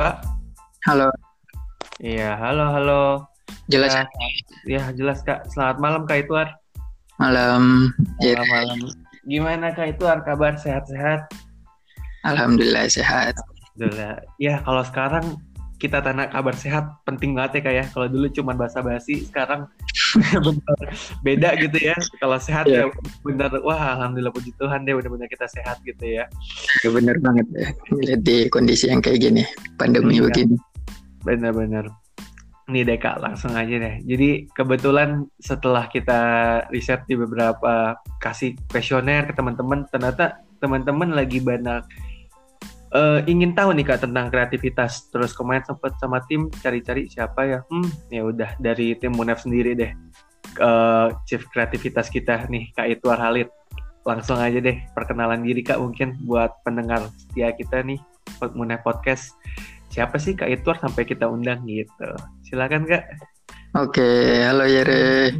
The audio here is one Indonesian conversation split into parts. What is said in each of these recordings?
Kak. Halo. Iya, halo, halo. Jelas Ya, ya jelas Kak. Selamat malam Kak Itwar. malam. Ya, Selamat malam. Gimana Kak Itwar? Kabar sehat-sehat? Alhamdulillah sehat. Alhamdulillah. Ya, kalau sekarang kita tanya kabar sehat penting banget ya Kak ya. Kalau dulu cuma basa-basi, sekarang benar beda gitu ya. Kalau sehat Iya. ya benar wah alhamdulillah puji Tuhan deh benar-benar kita sehat gitu ya. Ya, bener banget ya. Lihat di kondisi yang kayak gini, pandemi Iya. begini. Benar-benar. Nih deh Kak, langsung aja deh. Jadi kebetulan setelah kita riset di beberapa kasih kuesioner ke teman-teman, ternyata teman-teman lagi banyak eh, ingin tahu nih Kak tentang kreativitas. Terus kemarin sempat sama tim cari-cari siapa ya. Hmm, ya udah dari tim Munef sendiri deh. Eh, Chief kreativitas kita nih Kak Itwar Halid. Langsung aja deh perkenalan diri Kak mungkin buat pendengar setia kita nih Munef Podcast siapa sih Kak Itwar sampai kita undang gitu. Silakan Kak. Oke, halo Yere.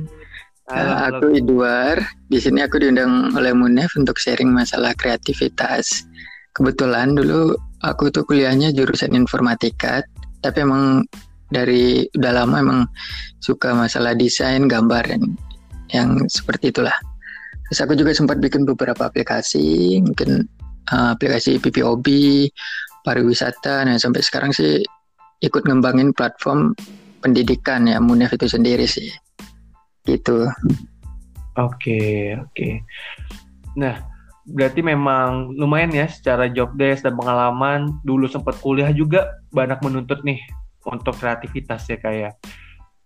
Halo, Eh, halo. aku Idwar. Di sini aku diundang oleh Munef untuk sharing masalah kreativitas. Kebetulan dulu aku tuh kuliahnya jurusan informatika, tapi emang dari udah lama emang suka masalah desain, gambar dan yang seperti itulah. Terus aku juga sempat bikin beberapa aplikasi, mungkin eh, aplikasi PPOB, pariwisata. Nah sampai sekarang sih ikut ngembangin platform pendidikan ya Munef itu sendiri sih. Gitu. Oke, oke. Nah, berarti memang lumayan ya secara job desk dan pengalaman dulu sempat kuliah juga banyak menuntut nih untuk kreativitas ya kayak.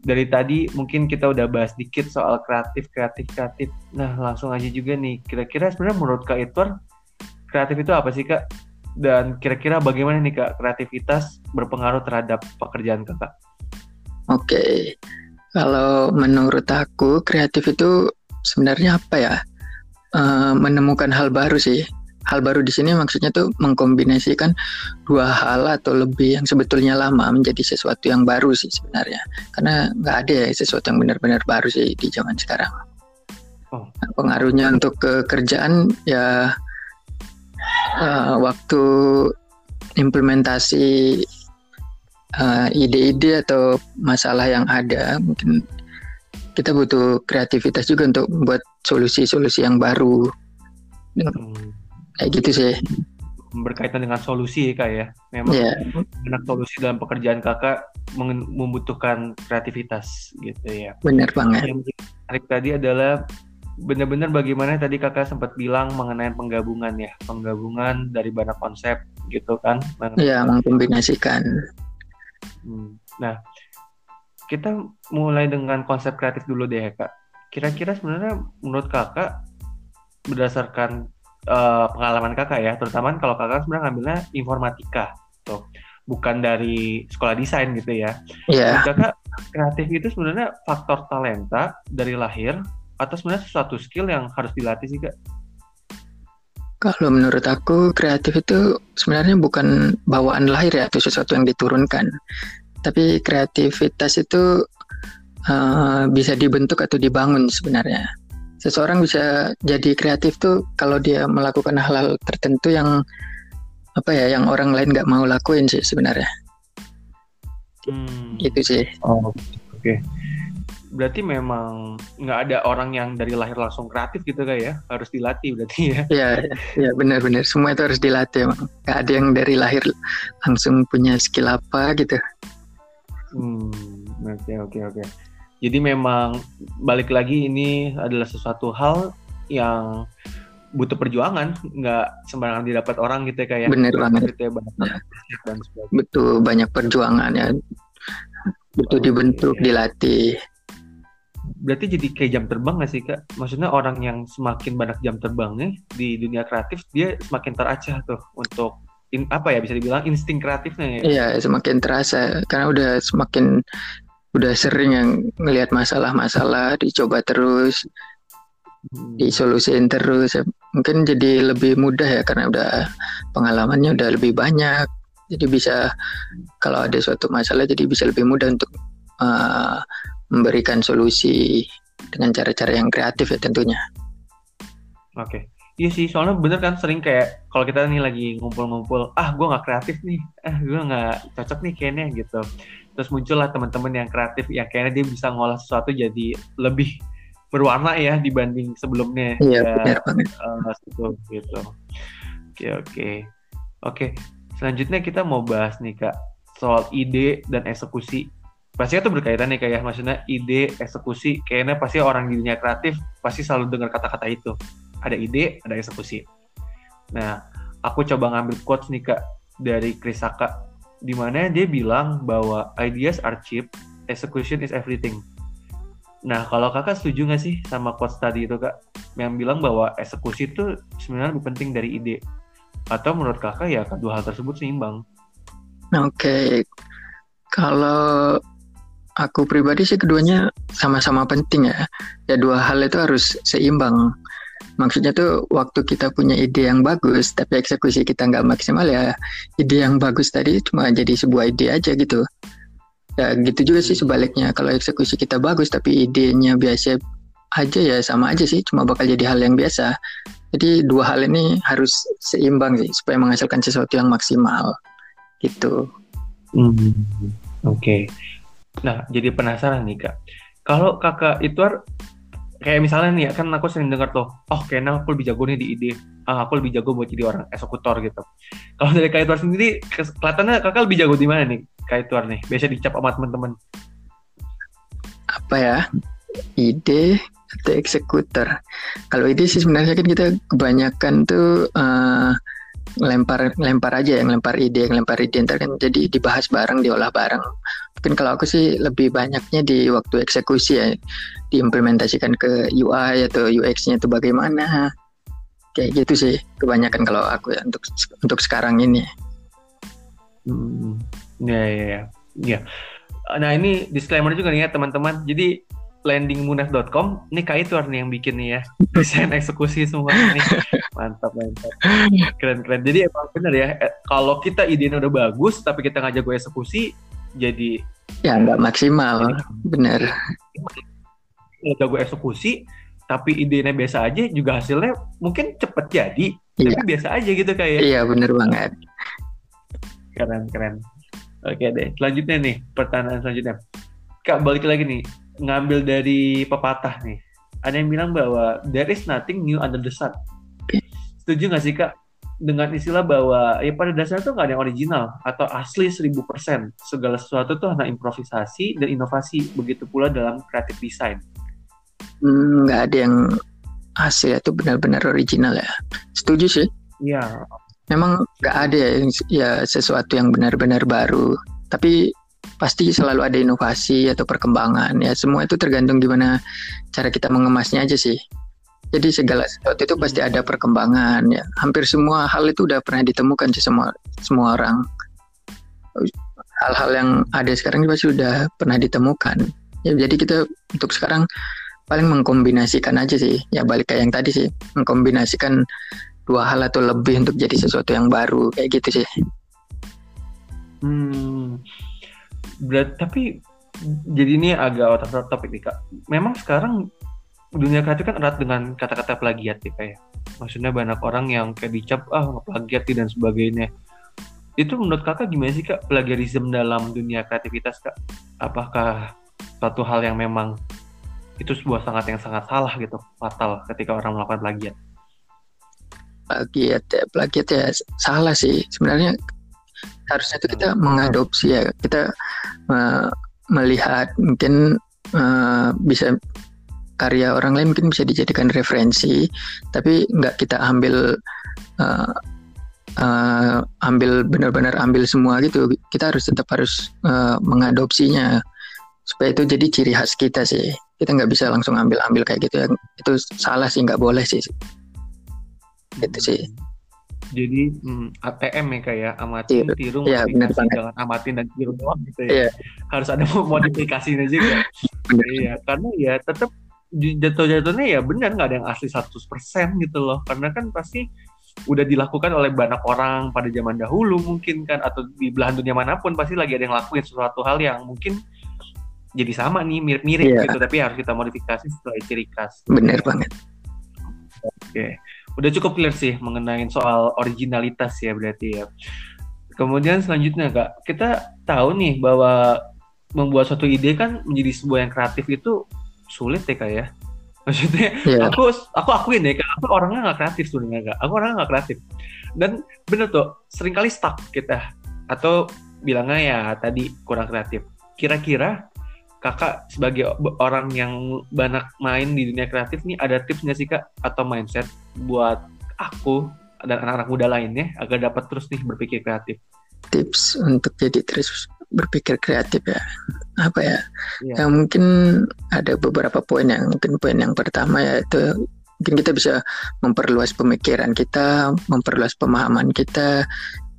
Dari tadi mungkin kita udah bahas dikit soal kreatif, kreatif, kreatif. Nah, langsung aja juga nih. Kira-kira sebenarnya menurut Kak Itwar, kreatif itu apa sih Kak? Dan kira-kira bagaimana nih Kak kreativitas berpengaruh terhadap pekerjaan Kakak? Oke, kalau menurut aku kreatif itu sebenarnya apa ya? Eh, menemukan hal baru sih. Hal baru di sini maksudnya tuh mengkombinasikan dua hal atau lebih yang sebetulnya lama menjadi sesuatu yang baru sih sebenarnya. Karena nggak ada ya sesuatu yang benar-benar baru sih di zaman sekarang. Oh. Nah, Pengaruhnya untuk kekerjaan ya eh, waktu implementasi eh, ide-ide atau masalah yang ada mungkin kita butuh kreativitas juga untuk membuat solusi-solusi yang baru. Hmm. kayak gitu sih. Berkaitan dengan solusi ya kak ya. Memang ya. banyak solusi dalam pekerjaan kakak membutuhkan kreativitas gitu ya. Benar banget. yang menarik tadi adalah benar-benar bagaimana tadi kakak sempat bilang mengenai penggabungan ya. Penggabungan dari banyak konsep gitu kan. Nah, ya mengkombinasikan. Hmm. nah kita mulai dengan konsep kreatif dulu deh kak. Kira-kira sebenarnya menurut kakak berdasarkan eh, pengalaman kakak ya terutama kalau kakak sebenarnya ngambilnya informatika tuh. Bukan dari sekolah desain gitu ya. Ya Menurut kakak kreatif itu sebenarnya faktor talenta dari lahir atau sebenarnya sesuatu skill yang harus dilatih sih kak? Kalau menurut aku kreatif itu sebenarnya bukan bawaan lahir ya atau sesuatu yang diturunkan tapi kreativitas itu eh, bisa dibentuk atau dibangun sebenarnya. Seseorang bisa jadi kreatif tuh kalau dia melakukan hal-hal tertentu yang apa ya yang orang lain nggak mau lakuin sih sebenarnya. Hmm. itu sih. Oh, oke. Berarti memang nggak ada orang yang dari lahir langsung kreatif gitu kayak ya, harus dilatih berarti ya. ya ya benar-benar. Semua itu harus dilatih emang. Nggak ada yang dari lahir langsung punya skill apa gitu oke oke oke. Jadi memang balik lagi ini adalah sesuatu hal yang butuh perjuangan, nggak sembarangan didapat orang gitu ya kayak. Bener banget. Gitu ya, banyak Ya. dan sebagainya. butuh banyak perjuangan ya butuh Oke. dibentuk dilatih Berarti jadi kayak jam terbang nggak sih kak? Maksudnya orang yang semakin banyak jam terbangnya di dunia kreatif, dia semakin teracah tuh untuk in- apa ya bisa dibilang insting kreatifnya ya. Iya, semakin terasa karena udah semakin udah sering yang ngelihat masalah-masalah dicoba terus, Hmm. disolusin terus. Ya, Mungkin jadi lebih mudah ya karena udah pengalamannya udah lebih banyak. Jadi bisa kalau ada suatu masalah jadi bisa lebih mudah untuk uh, memberikan solusi dengan cara-cara yang kreatif ya tentunya. Oke. Iya sih, soalnya bener kan sering kayak kalau kita nih lagi ngumpul-ngumpul, ah gue nggak kreatif nih, ah gue nggak cocok nih kayaknya gitu. Terus muncullah teman-teman yang kreatif, yang kayaknya dia bisa ngolah sesuatu jadi lebih berwarna ya dibanding sebelumnya. Iya, ya, benar banget. Uh, gitu, gitu. Oke, oke. Oke, selanjutnya kita mau bahas nih kak soal ide dan eksekusi. Pasti itu berkaitan nih kayak ya. maksudnya ide, eksekusi, kayaknya pasti orang di dunia kreatif pasti selalu dengar kata-kata itu ada ide, ada eksekusi. Nah, aku coba ngambil quotes nih kak dari Chris Saka, di mana dia bilang bahwa ideas are cheap, execution is everything. Nah, kalau kakak setuju nggak sih sama quotes tadi itu kak, yang bilang bahwa eksekusi itu sebenarnya lebih penting dari ide? Atau menurut kakak ya kedua hal tersebut seimbang? Oke, okay. kalau aku pribadi sih keduanya sama-sama penting ya. Ya dua hal itu harus seimbang maksudnya tuh waktu kita punya ide yang bagus tapi eksekusi kita nggak maksimal ya ide yang bagus tadi cuma jadi sebuah ide aja gitu. Ya gitu juga sih sebaliknya. Kalau eksekusi kita bagus tapi idenya biasa aja ya sama aja sih. Cuma bakal jadi hal yang biasa. Jadi dua hal ini harus seimbang sih supaya menghasilkan sesuatu yang maksimal. Gitu. Hmm, oke. Okay. nah jadi penasaran nih kak. Kalau kakak itu kayak misalnya nih ya kan aku sering dengar tuh oh kayaknya aku lebih jago nih di ide ah, aku lebih jago buat jadi orang eksekutor gitu. Kalau dari Kaituar sendiri kelihatannya kakak lebih jago di mana nih Kaituar nih? Biasa dicap sama teman-teman. Apa ya? Ide atau eksekutor? Kalau ide sih sebenarnya kan kita kebanyakan tuh uh, lempar lempar aja yang lempar ide yang lempar ide ntar kan jadi dibahas bareng diolah bareng. Mungkin kalau aku sih lebih banyaknya di waktu eksekusi ya diimplementasikan ke UI atau UX-nya itu bagaimana? Kayak gitu sih kebanyakan kalau aku ya untuk untuk sekarang ini. Hmm, ya ya ya. Ya nah ini disclaimer juga nih ya teman-teman. Jadi landingmunaf.com ini Kak Itwar nih yang bikin nih ya desain eksekusi semua ini. Mantap mantap. Keren keren. Jadi emang bener ya eh, kalau kita idenya udah bagus tapi kita ngajak gue eksekusi jadi ya nggak maksimal. Jadi, bener gue eksekusi tapi idenya biasa aja juga hasilnya mungkin cepet jadi iya. tapi biasa aja gitu kayak ya. iya bener banget keren keren oke deh selanjutnya nih pertanyaan selanjutnya kak balik lagi nih ngambil dari pepatah nih. Ada yang bilang bahwa there is nothing new under the sun. Setuju nggak sih kak dengan istilah bahwa ya pada dasarnya tuh nggak ada yang original atau asli 1000%. Segala sesuatu tuh hanya improvisasi dan inovasi. Begitu pula dalam creative design. Hmm, nggak ada yang asli itu benar-benar original ya. Setuju sih. Iya. Memang nggak ada ya, ya sesuatu yang benar-benar baru. Tapi pasti selalu ada inovasi atau perkembangan ya semua itu tergantung gimana cara kita mengemasnya aja sih jadi segala sesuatu itu pasti ada perkembangan ya hampir semua hal itu udah pernah ditemukan sih semua semua orang hal-hal yang ada sekarang pasti sudah pernah ditemukan ya jadi kita untuk sekarang paling mengkombinasikan aja sih ya balik kayak yang tadi sih mengkombinasikan dua hal atau lebih untuk jadi sesuatu yang baru kayak gitu sih hmm berat tapi jadi ini agak of topic nih kak. Memang sekarang dunia kreatif kan erat dengan kata-kata plagiat ya kayak. Maksudnya banyak orang yang kayak dicap ah plagiat dan sebagainya. Itu menurut kakak gimana sih kak plagiarisme dalam dunia kreativitas kak? Apakah satu hal yang memang itu sebuah sangat yang sangat salah gitu, fatal ketika orang melakukan plagiat? Plagiat ya, plagiat ya salah sih. Sebenarnya harusnya itu kita mengadopsi ya kita uh, melihat mungkin uh, bisa karya orang lain mungkin bisa dijadikan referensi tapi nggak kita ambil uh, uh, ambil benar-benar ambil semua gitu kita harus tetap harus uh, mengadopsinya supaya itu jadi ciri khas kita sih kita nggak bisa langsung ambil ambil kayak gitu ya itu salah sih nggak boleh sih gitu sih jadi hmm, ATM ya kayak amatin, iya, tiru, ya, modifikasi, jangan amatin dan tiru doang gitu ya. ya. Harus ada modifikasinya juga. Iya, karena ya tetap jatuh-jatuhnya ya benar nggak ada yang asli 100% gitu loh. Karena kan pasti udah dilakukan oleh banyak orang pada zaman dahulu mungkin kan atau di belahan dunia mana pun pasti lagi ada yang lakuin sesuatu hal yang mungkin jadi sama nih mirip-mirip yeah. gitu tapi harus kita modifikasi sesuai ciri khas. Bener banget. Oke. udah cukup clear sih mengenai soal originalitas ya berarti ya. Kemudian selanjutnya kak, kita tahu nih bahwa membuat suatu ide kan menjadi sebuah yang kreatif itu sulit ya kak ya. Maksudnya yeah. aku aku akuin ya kak, aku orangnya nggak kreatif sebenarnya kak. Aku orangnya nggak kreatif. Dan bener tuh, sering kali stuck kita atau bilangnya ya tadi kurang kreatif. Kira-kira kakak sebagai orang yang banyak main di dunia kreatif nih ada tips nggak sih kak atau mindset buat aku dan anak-anak muda lainnya agar dapat terus nih berpikir kreatif? Tips untuk jadi terus berpikir kreatif ya apa ya? ya. Yang mungkin ada beberapa poin yang mungkin poin yang pertama yaitu mungkin kita bisa memperluas pemikiran kita, memperluas pemahaman kita.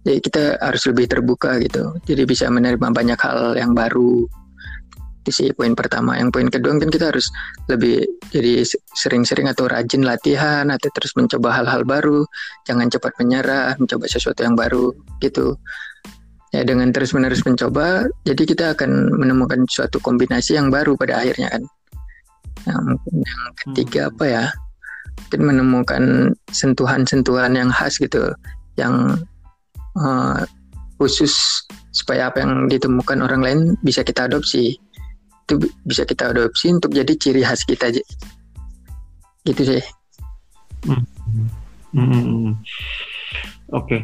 Jadi kita harus lebih terbuka gitu. Jadi bisa menerima banyak hal yang baru itu sih poin pertama. Yang poin kedua mungkin kita harus lebih jadi sering-sering atau rajin latihan atau terus mencoba hal-hal baru. Jangan cepat menyerah mencoba sesuatu yang baru gitu. Ya dengan terus-menerus mencoba jadi kita akan menemukan suatu kombinasi yang baru pada akhirnya kan. Yang, yang ketiga hmm. apa ya? Mungkin menemukan sentuhan-sentuhan yang khas gitu yang uh, khusus supaya apa yang ditemukan orang lain bisa kita adopsi itu bisa kita adopsi untuk jadi ciri khas kita aja gitu sih hmm. Hmm. hmm, hmm. oke okay.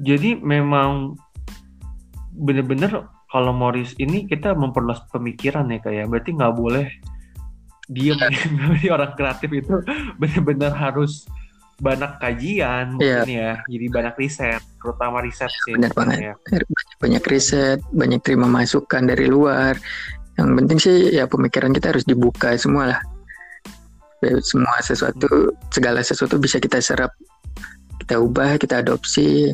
jadi memang bener-bener kalau Morris ini kita memperluas pemikiran ya kayak ya. berarti nggak boleh diam ya. orang kreatif itu benar-benar harus banyak kajian yeah. mungkin ya jadi banyak riset terutama riset sih benar banget ya. banyak, banyak riset banyak terima masukan dari luar yang penting sih ya pemikiran kita harus dibuka semua lah semua sesuatu segala sesuatu bisa kita serap kita ubah kita adopsi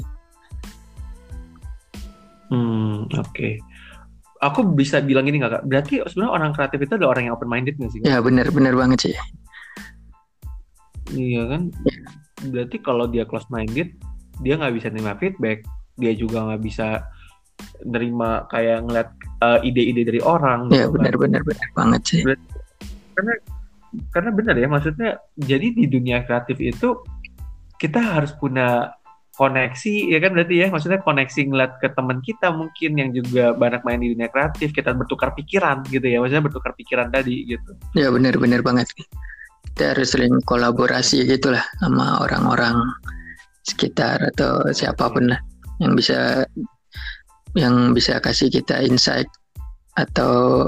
hmm oke okay. aku bisa bilang ini nggak kak berarti sebenarnya orang kreatif itu adalah orang yang open minded nggak sih kak? ya benar benar banget sih iya kan ya. berarti kalau dia close minded dia nggak bisa nerima feedback dia juga nggak bisa nerima kayak ngeliat uh, ide-ide dari orang. Ya gitu benar-benar kan. benar banget sih. Karena karena benar ya maksudnya jadi di dunia kreatif itu kita harus punya koneksi ya kan berarti ya maksudnya koneksi ngeliat ke teman kita mungkin yang juga banyak main di dunia kreatif kita bertukar pikiran gitu ya maksudnya bertukar pikiran tadi gitu ya benar-benar banget kita harus sering kolaborasi gitulah sama orang-orang sekitar atau siapa pun lah yang bisa yang bisa kasih kita insight atau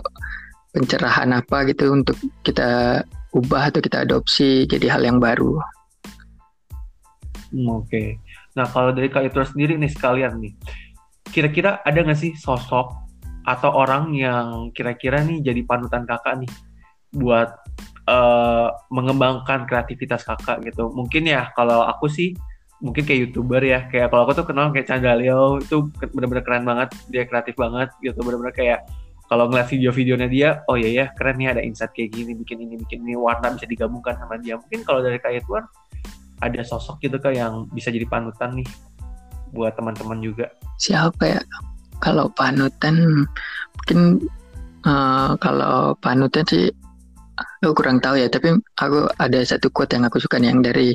pencerahan apa gitu untuk kita ubah atau kita adopsi jadi hal yang baru. Hmm, Oke. Okay. Nah kalau dari Kak Itu sendiri nih sekalian nih, kira-kira ada nggak sih sosok atau orang yang kira-kira nih jadi panutan kakak nih buat uh, mengembangkan kreativitas kakak gitu? Mungkin ya kalau aku sih mungkin kayak youtuber ya kayak kalau aku tuh kenal kayak Chandra Leo itu bener-bener keren banget dia kreatif banget gitu bener-bener kayak kalau ngeliat video-videonya dia oh iya ya keren nih ada insight kayak gini bikin ini bikin ini warna bisa digabungkan sama dia. Mungkin kalau dari kayak tuan ada sosok gitu kan yang bisa jadi panutan nih buat teman-teman juga. Siapa ya? Kalau panutan mungkin uh, kalau panutan sih aku kurang tahu ya tapi aku ada satu quote yang aku suka nih yang dari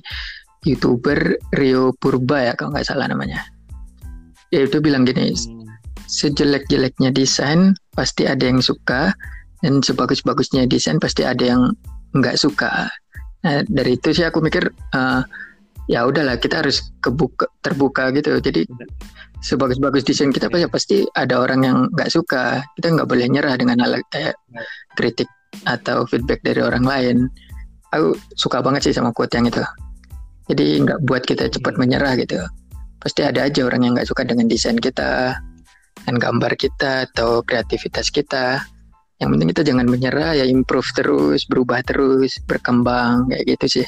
youtuber Rio Purba ya kalau nggak salah namanya. Dia itu bilang gini hmm. sejelek-jeleknya desain pasti ada yang suka dan sebagus-bagusnya desain pasti ada yang nggak suka. Nah dari itu sih aku mikir uh, ya udahlah kita harus kebuka terbuka gitu. Jadi sebagus-bagus desain kita ya pasti ada orang yang nggak suka. Kita nggak boleh nyerah dengan hal kayak kritik atau feedback dari orang lain. Aku suka banget sih sama quote yang itu jadi nggak buat kita cepat menyerah gitu. Pasti ada aja orang yang nggak suka dengan desain kita, dan gambar kita atau kreativitas kita. Yang penting kita jangan menyerah, ya improve terus, berubah terus, berkembang kayak gitu sih.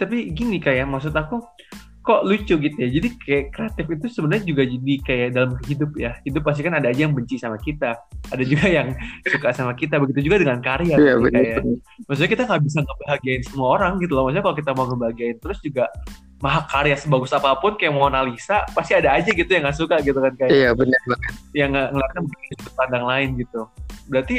Tapi gini kayak maksud aku kok lucu gitu ya. Jadi kayak kreatif itu sebenarnya juga jadi kayak dalam hidup ya. Hidup pasti kan ada aja yang benci sama kita, ada juga yang suka sama kita. Begitu juga dengan karya. Iya, gitu, kayak, maksudnya kita nggak bisa ngebahagiain semua orang gitu loh. Maksudnya kalau kita mau ngebahagiain terus juga mahakarya sebagus apa pun kayak Mona Lisa pasti ada aja gitu yang nggak suka gitu kan kayak. Iya benar banget. Yang nggak ngeliatnya pandang lain gitu. Berarti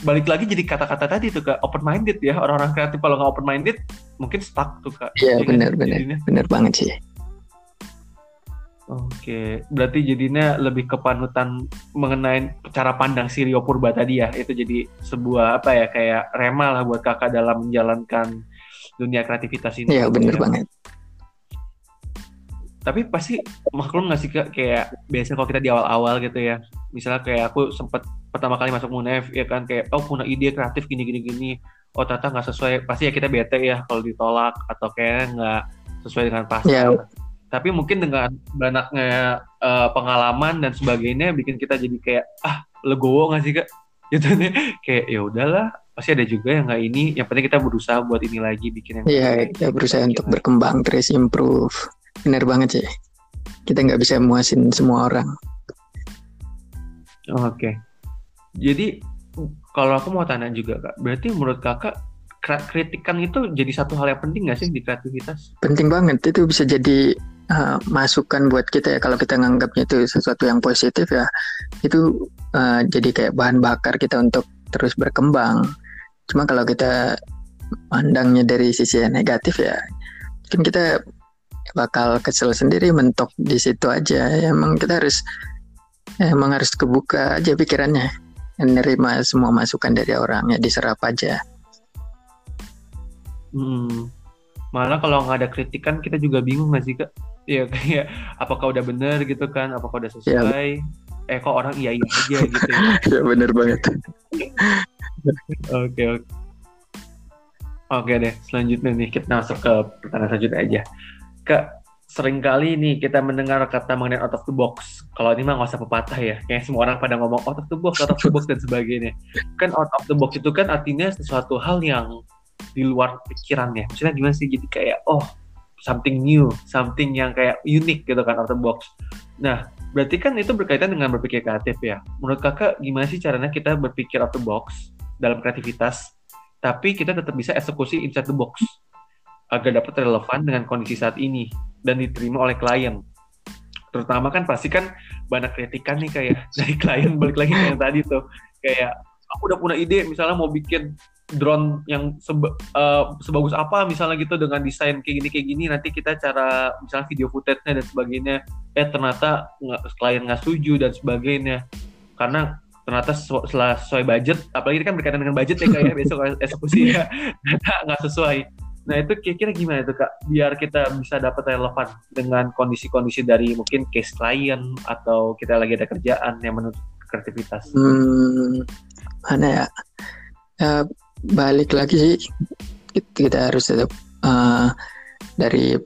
balik lagi jadi kata-kata tadi tuh kak open minded ya orang-orang kreatif kalau nggak open minded mungkin stuck tuh kak iya benar benar benar banget sih Oke, berarti jadinya lebih ke panutan mengenai cara pandang si Rio Purba tadi ya. Itu jadi sebuah apa ya kayak rema lah buat kakak dalam menjalankan dunia kreativitas ini. Iya, bener ya. banget. Tapi pasti maklum nggak sih kayak biasanya kalau kita di awal-awal gitu ya. Misalnya kayak aku sempat pertama kali masuk Munef ya kan? Kayak oh punya ide kreatif gini gini gini. Oh tata nggak sesuai, pasti ya kita bete ya kalau ditolak atau kayak nggak sesuai dengan pasar. Yeah tapi mungkin dengan banyaknya uh, pengalaman dan sebagainya bikin kita jadi kayak ah legowo nggak sih kak? Gitu nih. Kayak ya udahlah pasti ada juga yang nggak ini. Yang penting kita berusaha buat ini lagi bikin yang iya kita berusaha untuk lagi. berkembang terus improve benar banget sih. Kita nggak bisa muasin semua orang. Oke. Okay. jadi kalau aku mau tanya juga kak berarti menurut kakak kritikan itu jadi satu hal yang penting nggak sih di kreativitas? Penting banget. Itu bisa jadi uh, masukan buat kita ya. Kalau kita nganggapnya itu sesuatu yang positif ya itu uh, jadi kayak bahan bakar kita untuk terus berkembang. Cuma kalau kita pandangnya dari sisi yang negatif ya mungkin kita bakal kesel sendiri mentok di situ aja emang kita harus emang harus kebuka aja pikirannya menerima semua masukan dari orang ya diserap aja hmm. malah kalau nggak ada kritikan kita juga bingung nggak sih kak Iya kayak apakah udah bener gitu kan? Apakah udah iya, sesuai? Ya. Eh kok orang iya iya aja gitu. ya iya, bener banget. Oke oke. Oke deh, selanjutnya nih kita masuk ke pertanyaan selanjutnya aja. Sering kali nih kita mendengar kata mengenai out of the box. Kalau ini mah nggak usah pepatah ya. Kayak semua orang pada ngomong out of the box, out of the box dan sebagainya. Kan out of the box itu kan artinya sesuatu hal yang di luar pikiran ya. Maksudnya gimana sih? Jadi kayak oh something new, something yang kayak unik gitu kan out of the box. Nah, berarti kan itu berkaitan dengan berpikir kreatif ya. Menurut kakak gimana sih caranya kita berpikir out of the box dalam kreativitas, tapi kita tetap bisa eksekusi inside the box agar dapat relevan dengan kondisi saat ini dan diterima oleh klien. Terutama kan pasti kan banyak kritikan nih kayak dari klien balik lagi kayak tadi tuh. Kayak aku udah punya ide misalnya mau bikin drone yang seba, uh, sebagus apa misalnya gitu dengan desain kayak gini kayak gini. Nanti kita cara misalnya video footage-nya dan sebagainya. Eh ternyata nggak klien nggak setuju dan sebagainya. Karena ternyata setelah sesuai budget apalagi kan berkaitan dengan budget ya kayak besok eksekusi ya nggak sesuai nah itu kira-kira gimana itu kak? Biar kita bisa dapat relevan dengan kondisi-kondisi dari mungkin case klien atau kita lagi ada kerjaan yang menuntut kreativitas. Hmm, mana ya? Uh, balik lagi kita harus tetap uh, dari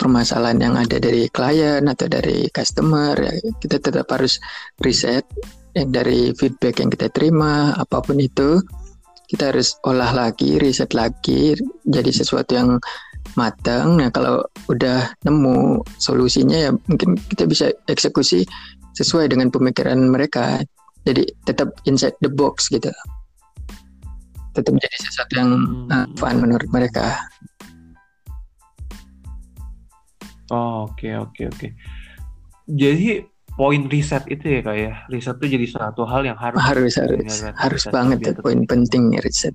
permasalahan yang ada dari klien atau dari customer ya kita tetap harus riset yang dari feedback yang kita terima apa pun itu kita harus olah lagi riset lagi jadi sesuatu yang matang nah kalau udah nemu solusinya ya mungkin kita bisa eksekusi sesuai dengan pemikiran mereka jadi tetap inside the box gitu tetap menjadi sesuatu yang uh, fun menurut mereka. Oh, oke oke oke. Jadi poin riset itu ya kayak ya? riset itu jadi suatu hal yang harus harus harus harus banget ya poin penting riset.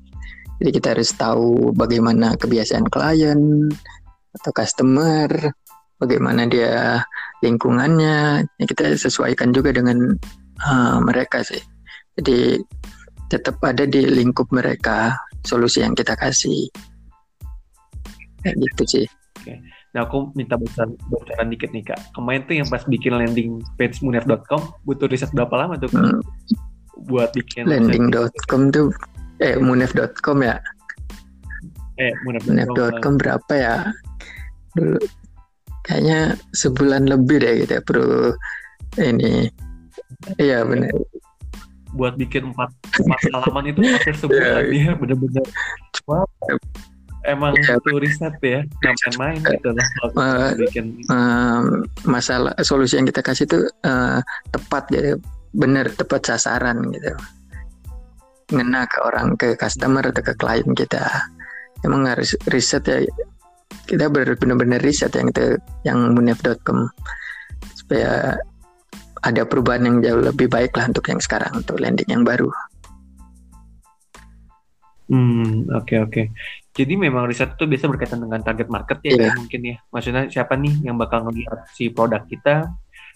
Jadi kita harus tahu bagaimana kebiasaan klien atau customer, bagaimana dia lingkungannya. Ya kita sesuaikan juga dengan uh, mereka sih. Jadi tetap ada di lingkup mereka solusi yang kita kasih kayak gitu sih oke nah aku minta bocoran bocoran dikit nih kak. Kemarin tuh yang pas bikin landing page munef.com butuh riset berapa lama tuh kak? Hmm. buat bikin landing.com tuh eh munef.com ya? Eh munef.com berapa ya? Dulu kayaknya sebulan lebih deh gitu ya bro. Ini iya benar buat bikin empat empat halaman itu hampir sebulan yeah. ya bener-bener. Cuma emang yeah. itu riset ya nggak main gitu uh, bikin uh, masalah solusi yang kita kasih itu uh, tepat gitu bener tepat sasaran gitu ngena ke orang ke customer atau ke klien kita emang harus riset ya kita benar-benar riset yang itu yang munef.com supaya ada perubahan yang jauh lebih baik lah untuk yang sekarang untuk landing yang baru. Hmm, oke okay, oke. Okay. Jadi memang riset itu biasa berkaitan dengan target market ya, yeah. mungkin ya. Maksudnya siapa nih yang bakal ngelihat si produk kita,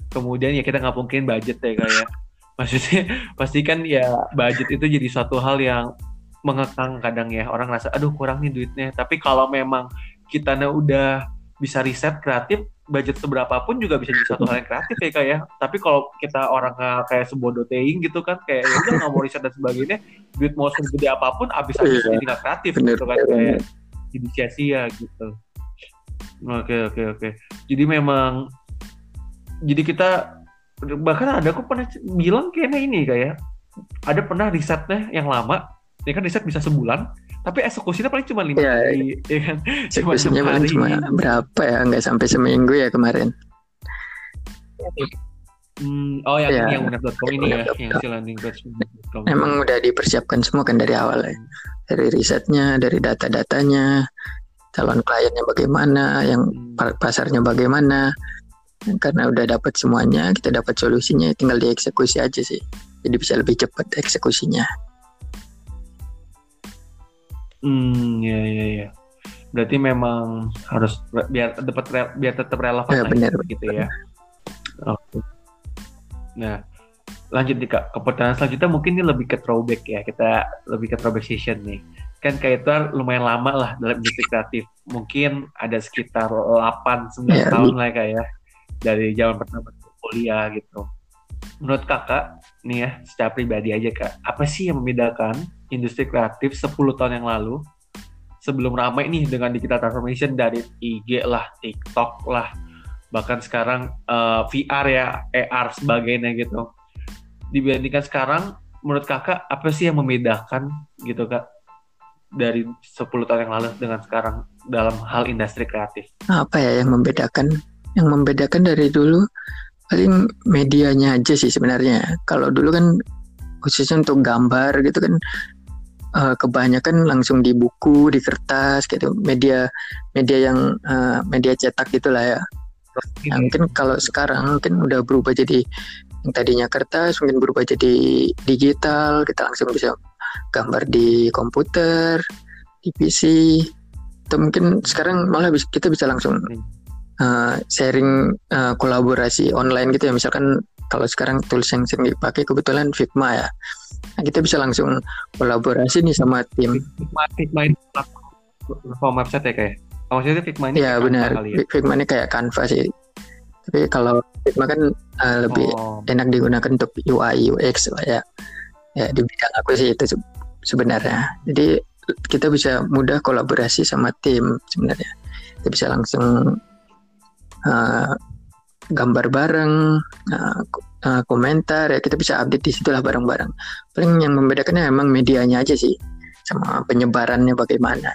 kemudian ya kita nggak mungkin budget ya kayak. Ya. Maksudnya pasti kan ya budget itu jadi suatu hal yang mengekang kadang ya orang rasa aduh kurang nih duitnya. Tapi kalau memang kita udah bisa riset kreatif, budget seberapa pun juga bisa jadi satu hal yang kreatif ya kayak ya. Tapi kalau kita orang kayak sebodoh teing gitu kan kayak ya udah nggak mau riset dan sebagainya, duit mau segede apa pun abis habis iya. jadi nggak kreatif bener, gitu kan kayak jadi sia-sia gitu. Oke oke oke. Jadi memang jadi kita bahkan ada aku pernah bilang kayaknya ini kayak ada pernah risetnya yang lama, ya kan riset bisa sebulan, tapi eksekusinya paling cuma lima ya, hari ya kan cuma paling cuma berapa ya nggak sampai seminggu ya kemarin Hmm, oh yang ya, yang benar.com ini ya, yang si landing page Emang udah dipersiapkan semua kan dari awal ya. Dari risetnya, dari data-datanya, calon kliennya bagaimana, yang hmm. pasarnya bagaimana. Karena udah dapat semuanya, kita dapat solusinya, tinggal dieksekusi aja sih. Jadi bisa lebih cepat eksekusinya. Hmm, ya ya ya. Berarti memang harus biar dapat biar tetap relevan ya, benar, gitu ya. Oke. Nah, lanjut nih Kak. Ke pertanyaan selanjutnya mungkin ini lebih ke throwback ya. Kita lebih ke throwback session nih. Kan kayak itu lumayan lama lah dalam industri kreatif. Mungkin ada sekitar 8 9 ya, tahun lah kayak ya. Dari zaman pertama kuliah gitu. Menurut Kakak nih ya, secara pribadi aja Kak, apa sih yang membedakan industri kreatif 10 tahun yang lalu sebelum ramai nih dengan digital transformation dari IG lah, TikTok lah, bahkan sekarang uh, eh, VR ya, AR sebagainya gitu. Dibandingkan sekarang, menurut kakak apa sih yang membedakan gitu kak dari 10 tahun yang lalu dengan sekarang dalam hal industri kreatif? Apa ya yang membedakan? Yang membedakan dari dulu paling medianya aja sih sebenarnya. Kalau dulu kan khususnya untuk gambar gitu kan uh, kebanyakan langsung di buku, di kertas gitu, media media yang uh, media cetak gitulah ya. Nah, mungkin kalau sekarang mungkin udah berubah jadi yang tadinya kertas mungkin berubah jadi digital, kita langsung bisa gambar di komputer, di PC. Atau mungkin sekarang malah kita bisa langsung uh, sharing uh, kolaborasi online gitu ya. Misalkan kalau sekarang tools yang sering dipakai kebetulan Figma ya kita bisa langsung kolaborasi nih sama tim. Figma, Figma ini platform website ya kayak? Maksudnya Figma ini ya benar. Ya? Figma ini kayak Canva sih. Tapi kalau Figma kan uh, lebih oh. enak digunakan untuk UI UX ya. Ya di bidang aku sih itu sebenarnya. Jadi kita bisa mudah kolaborasi sama tim sebenarnya. Kita bisa langsung uh, gambar bareng, uh, uh, komentar ya kita bisa update di situlah bareng-bareng. Paling yang membedakannya emang medianya aja sih sama penyebarannya bagaimana.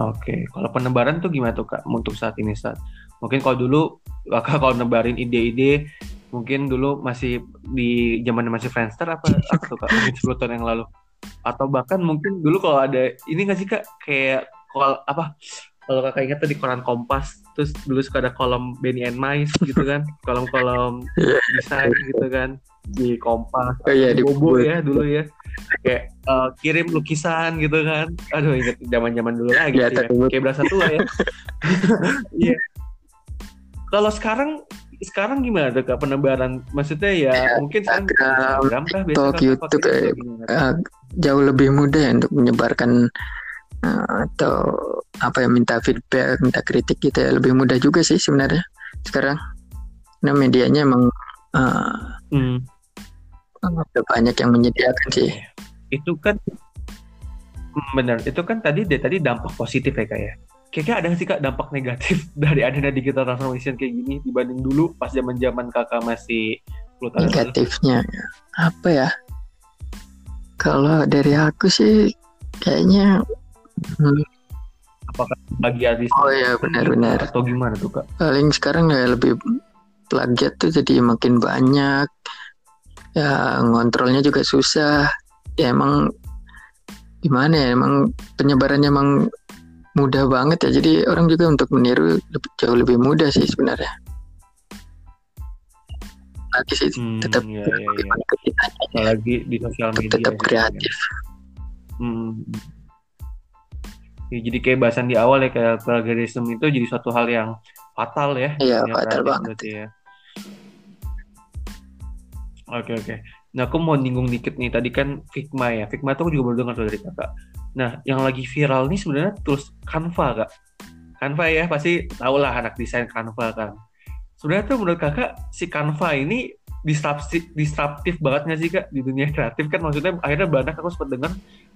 Oke, kalau penebaran tuh gimana tuh kak untuk saat ini saat? Mungkin kalau dulu kakak kalau nebarin ide-ide mungkin dulu masih di zaman masih Friendster apa apa kak mungkin 10 tahun yang lalu atau bahkan mungkin dulu kalau ada ini nggak sih kak kayak kalau apa kalau kakak ingat tuh di koran Kompas terus dulu suka ada kolom Benny and Mice gitu kan kolom-kolom desain gitu kan di Kompas oh, iya, di Bobo ya dulu ya. Kayak uh, kirim lukisan gitu kan. Aduh inget zaman zaman dulu lagi ya, ya. kayak berasa tua ya. Iya. Kalau sekarang sekarang gimana tuh kak penebaran? Maksudnya ya, ya mungkin Instagram, Instagram kah YouTube kayak, uh, jauh lebih mudah ya untuk menyebarkan atau apa yang minta feedback, minta kritik gitu ya lebih mudah juga sih sebenarnya sekarang. Nah medianya emang uh, hmm. banyak yang menyediakan sih. Itu kan benar. Itu kan tadi deh tadi dampak positif ya kak ya. Kayaknya ada sih kak dampak negatif dari adanya digital transformation kayak gini dibanding dulu pas zaman zaman kakak masih Negatifnya apa ya? Kalau dari aku sih kayaknya Hmm. Apakah artis? Oh iya benar-benar. Atau gimana tuh kak? Paling sekarang ya lebih plagiat tuh jadi makin banyak. Ya ngontrolnya juga susah. Ya emang gimana ya emang penyebarannya emang mudah banget ya. Jadi orang juga untuk meniru lebih, jauh lebih mudah sih sebenarnya. lagi sih Hmm, tetap iya. gimana kita Apalagi di sosial media. tetap ya, kreatif Hmm. Ya, jadi kayak bahasan di awal ya kayak plagiarism itu jadi suatu hal yang fatal ya. Iya, dunia fatal kreatif banget. ya. Oke oke. Nah aku mau nyinggung dikit nih tadi kan Figma ya. Figma tuh aku juga baru dengar tuh dari kakak. Nah yang lagi viral nih sebenarnya tools Canva kak. Canva ya pasti tau lah anak desain Canva kan. Sebenarnya tuh menurut kakak si Canva ini disruptif, disruptif banget nggak sih kak di dunia kreatif kan maksudnya akhirnya banyak aku sempat dengar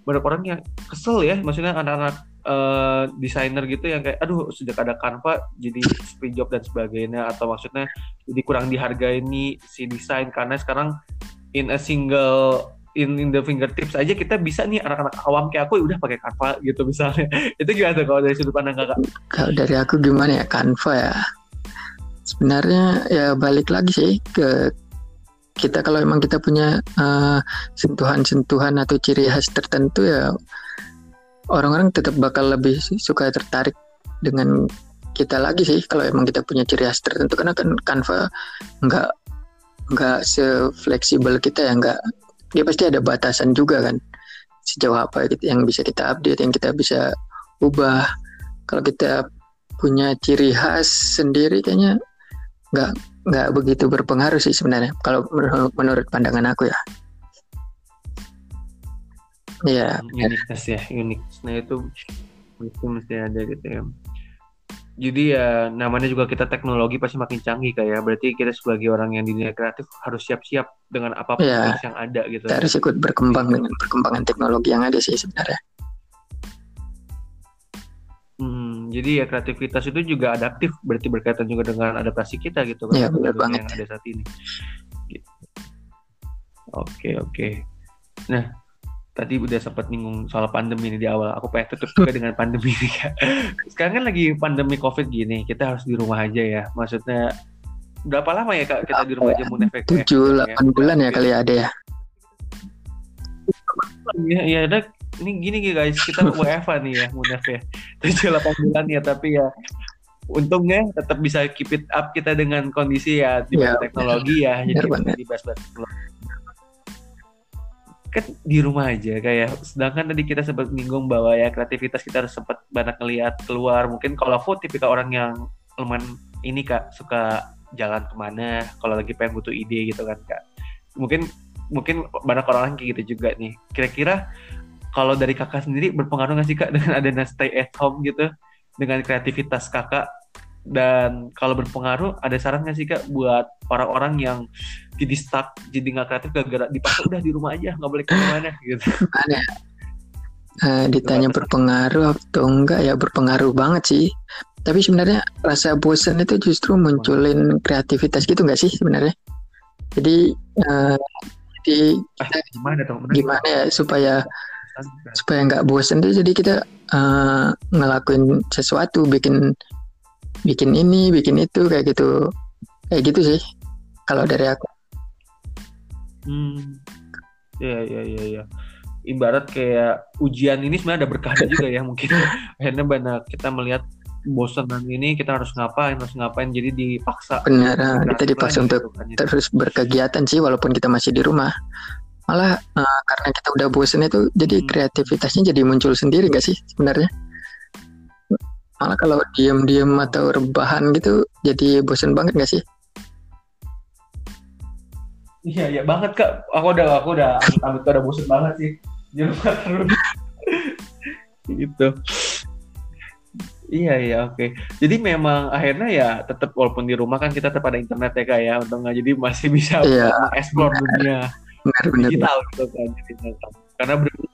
banyak orang yang kesel ya maksudnya anak-anak eh, desainer gitu yang kayak aduh sejak ada Canva jadi free job dan sebagainya atau maksudnya jadi kurang dihargai nih si desain karena sekarang in a single in in the fingertips aja kita bisa nih anak-anak awam kayak aku udah pakai Canva gitu misalnya. Itu gimana tuh kalau dari sudut pandang kakak? Kalau dari aku gimana ya Canva ya? Sebenarnya ya balik lagi sih ke kita kalau emang kita punya eh, sentuhan-sentuhan atau ciri khas tertentu ya orang-orang tetap bakal lebih suka tertarik dengan kita lagi sih kalau emang kita punya ciri khas tertentu. Karena kan Canva nggak nggak sefleksibel kita ya nggak dia pasti ada batasan juga kan sejauh apa yang bisa kita update yang kita bisa ubah. Kalau kita punya ciri khas sendiri kayaknya nggak nggak begitu berpengaruh sih sebenarnya kalau menurut, menurut pandangan aku ya. Ya uniqueness ya uniqueness nah itu itu mesti ada gitu ya. Jadi ya namanya juga kita teknologi pasti makin canggih kayak berarti kita sebagai orang yang di dunia kreatif harus siap-siap dengan apa pun Iya. yang ada gitu. Kita harus ikut berkembang dengan perkembangan teknologi yang ada sih sebenarnya jadi ya kreativitas itu juga adaptif berarti berkaitan juga dengan adaptasi kita gitu Iya, dengan benar banget. yang ada saat ini. Gitu. oke oke. Nah tadi udah sempat nyinggung soal pandemi ini di awal. Aku pengen tutup juga dengan pandemi ini Kak. sekarang kan lagi pandemi covid gini kita harus di rumah aja ya. Maksudnya berapa lama ya kak kita di rumah aja mau efek tujuh delapan bulan ya kali ada ya? Iya, iya, ada ini gini nih, guys, kita WFA nih ya, Munaf ya. Tujuh delapan bulan ya, tapi ya untungnya tetap bisa keep it up kita dengan kondisi ya di Iya, teknologi ya, jadi banget. di bahas teknologi. Kan di rumah aja kayak sedangkan tadi kita sempat menyinggung bahwa ya kreativitas kita harus sempat banyak ngelihat keluar. Mungkin kalau aku tipikal orang yang lumayan ini Kak, suka jalan ke mana kalau lagi pengen butuh ide gitu kan Kak. Mungkin mungkin banyak orang kayak gitu juga nih. Kira-kira kalau dari kakak sendiri berpengaruh nggak sih kak dengan adanya stay at home gitu? Dengan kreativitas kakak? Dan kalau berpengaruh ada saran nggak sih kak buat orang-orang yang jadi stuck jadi nggak kreatif gara-gara dipaksa udah di rumah aja nggak boleh ke mana-mana gitu? Mana ya? Eh, ditanya berpengaruh atau enggak? Ya berpengaruh banget sih. Tapi sebenarnya rasa bosan itu justru munculin kreativitas gitu nggak sih sebenarnya? Jadi eh, jadi ah, gimana gimana ya supaya? Supaya nggak bosan tuh jadi kita eh, ngelakuin sesuatu bikin bikin ini bikin itu kayak gitu kayak gitu sih kalau dari aku Hmm. Ya, ya, ya, ya. Ibarat kayak ujian ini sebenarnya ada berkahnya juga ya mungkin. Akhirnya banyak kita melihat bosanan ini kita harus ngapain, harus ngapain. Jadi dipaksa. benar eh, kita dipaksa lagi untuk gitu kan. Terus berkegiatan sih walaupun kita masih di rumah malah eh, karena kita udah bosen itu jadi Hmm. kreativitasnya jadi muncul sendiri gak sih sebenarnya malah kalau diem-diem atau rebahan gitu jadi bosen banget gak sih Iya, iya banget kak. Aku udah, aku udah, amit udah bosan banget sih. Rumah terus. gitu. Iya iya oke. Jadi memang akhirnya ya tetap walaupun di rumah kan kita tetap ada internet ya kak ya untungnya jadi masih bisa Iya. explore dunia benar-benar digital gitu kan Jadi, karena bener-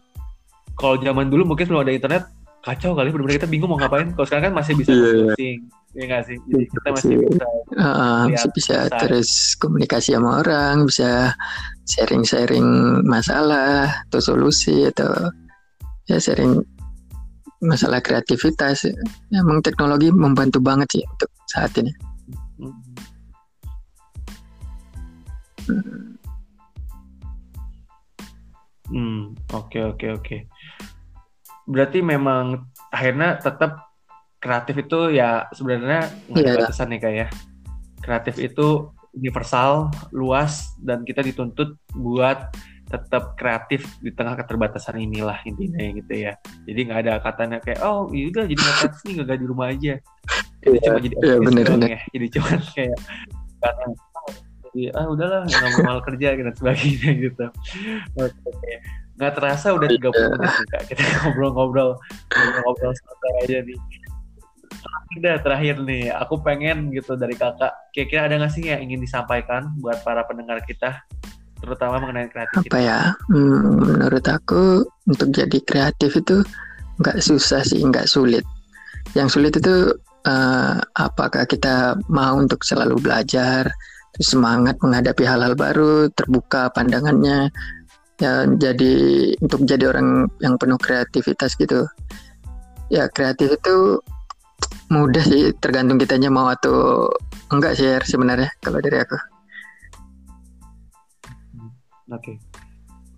kalau zaman dulu mungkin sebelum ada internet kacau kali benar-benar kita bingung mau ngapain. Kalau sekarang kan masih bisa Iya, iya. browsing ya nggak sih? Jadi kita masih Iya. bisa Uh, Lihat bisa bisa pesan. terus komunikasi sama orang bisa sharing-sharing masalah atau solusi atau ya sharing masalah kreativitas. Emang teknologi membantu banget sih untuk saat ini. Hmm, oke oke oke. Berarti memang akhirnya tetap kreatif itu ya sebenarnya nggak ada Iya. batasan nih kayak ya. Kreatif itu universal, luas, dan kita dituntut buat tetap kreatif di tengah keterbatasan inilah intinya gitu ya. Jadi nggak ada katanya kayak oh iya udah jadi nggak kreatif nih nggak di rumah aja. Jadi Iya, cuma jadi aktivis bener, bener. ya. Jadi cuma kayak karena jadi ah udahlah nggak mau kerja gitu dan sebagainya gitu. Oke. Nggak terasa udah 30 Iya. menit Kak. Kita ngobrol-ngobrol ngobrol-ngobrol santai aja nih. Udah terakhir nih, aku pengen gitu dari kakak. Kira-kira ada nggak sih yang ingin disampaikan buat para pendengar kita, terutama mengenai kreativitas? apa ya hmm, menurut aku untuk jadi kreatif itu nggak susah sih nggak sulit yang sulit itu eh, apakah kita mau untuk selalu belajar semangat menghadapi hal-hal baru terbuka pandangannya ya jadi untuk jadi orang yang penuh kreativitas gitu ya kreatif itu mudah sih tergantung kitanya mau atau enggak sih sebenarnya kalau dari aku Oke.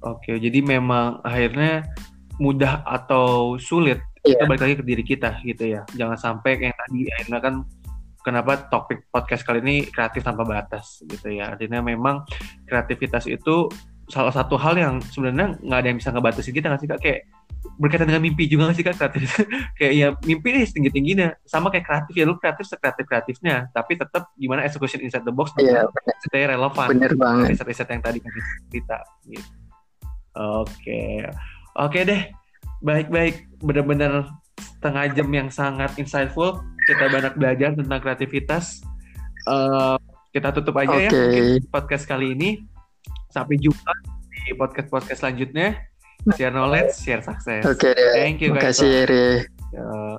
Oke, jadi memang akhirnya mudah atau sulit itu Iya. balik lagi ke diri kita gitu ya. Jangan sampai kayak tadi akhirnya kan kenapa topik podcast kali ini kreatif tanpa batas gitu ya. Artinya memang kreativitas itu salah satu hal yang sebenarnya nggak ada yang bisa ngebatasin kita nggak sih kak kayak berkaitan dengan mimpi juga nggak sih kak kreatif kayak ya mimpi nih setinggi tingginya sama kayak kreatif ya lu kreatif sekreatif kreatifnya tapi tetap gimana execution inside the box Iya, benar, stay relevan benar banget riset-riset yang tadi kasih cerita gitu. Oke. Oke deh. Baik-baik. Benar-benar setengah jam yang sangat insightful. Kita banyak belajar tentang kreativitas. Eh, kita tutup aja ya Oke. mungkin podcast kali ini. Sampai jumpa di podcast-podcast selanjutnya. Share knowledge, share success. Oke deh. Thank you, guys. Eri. Ya.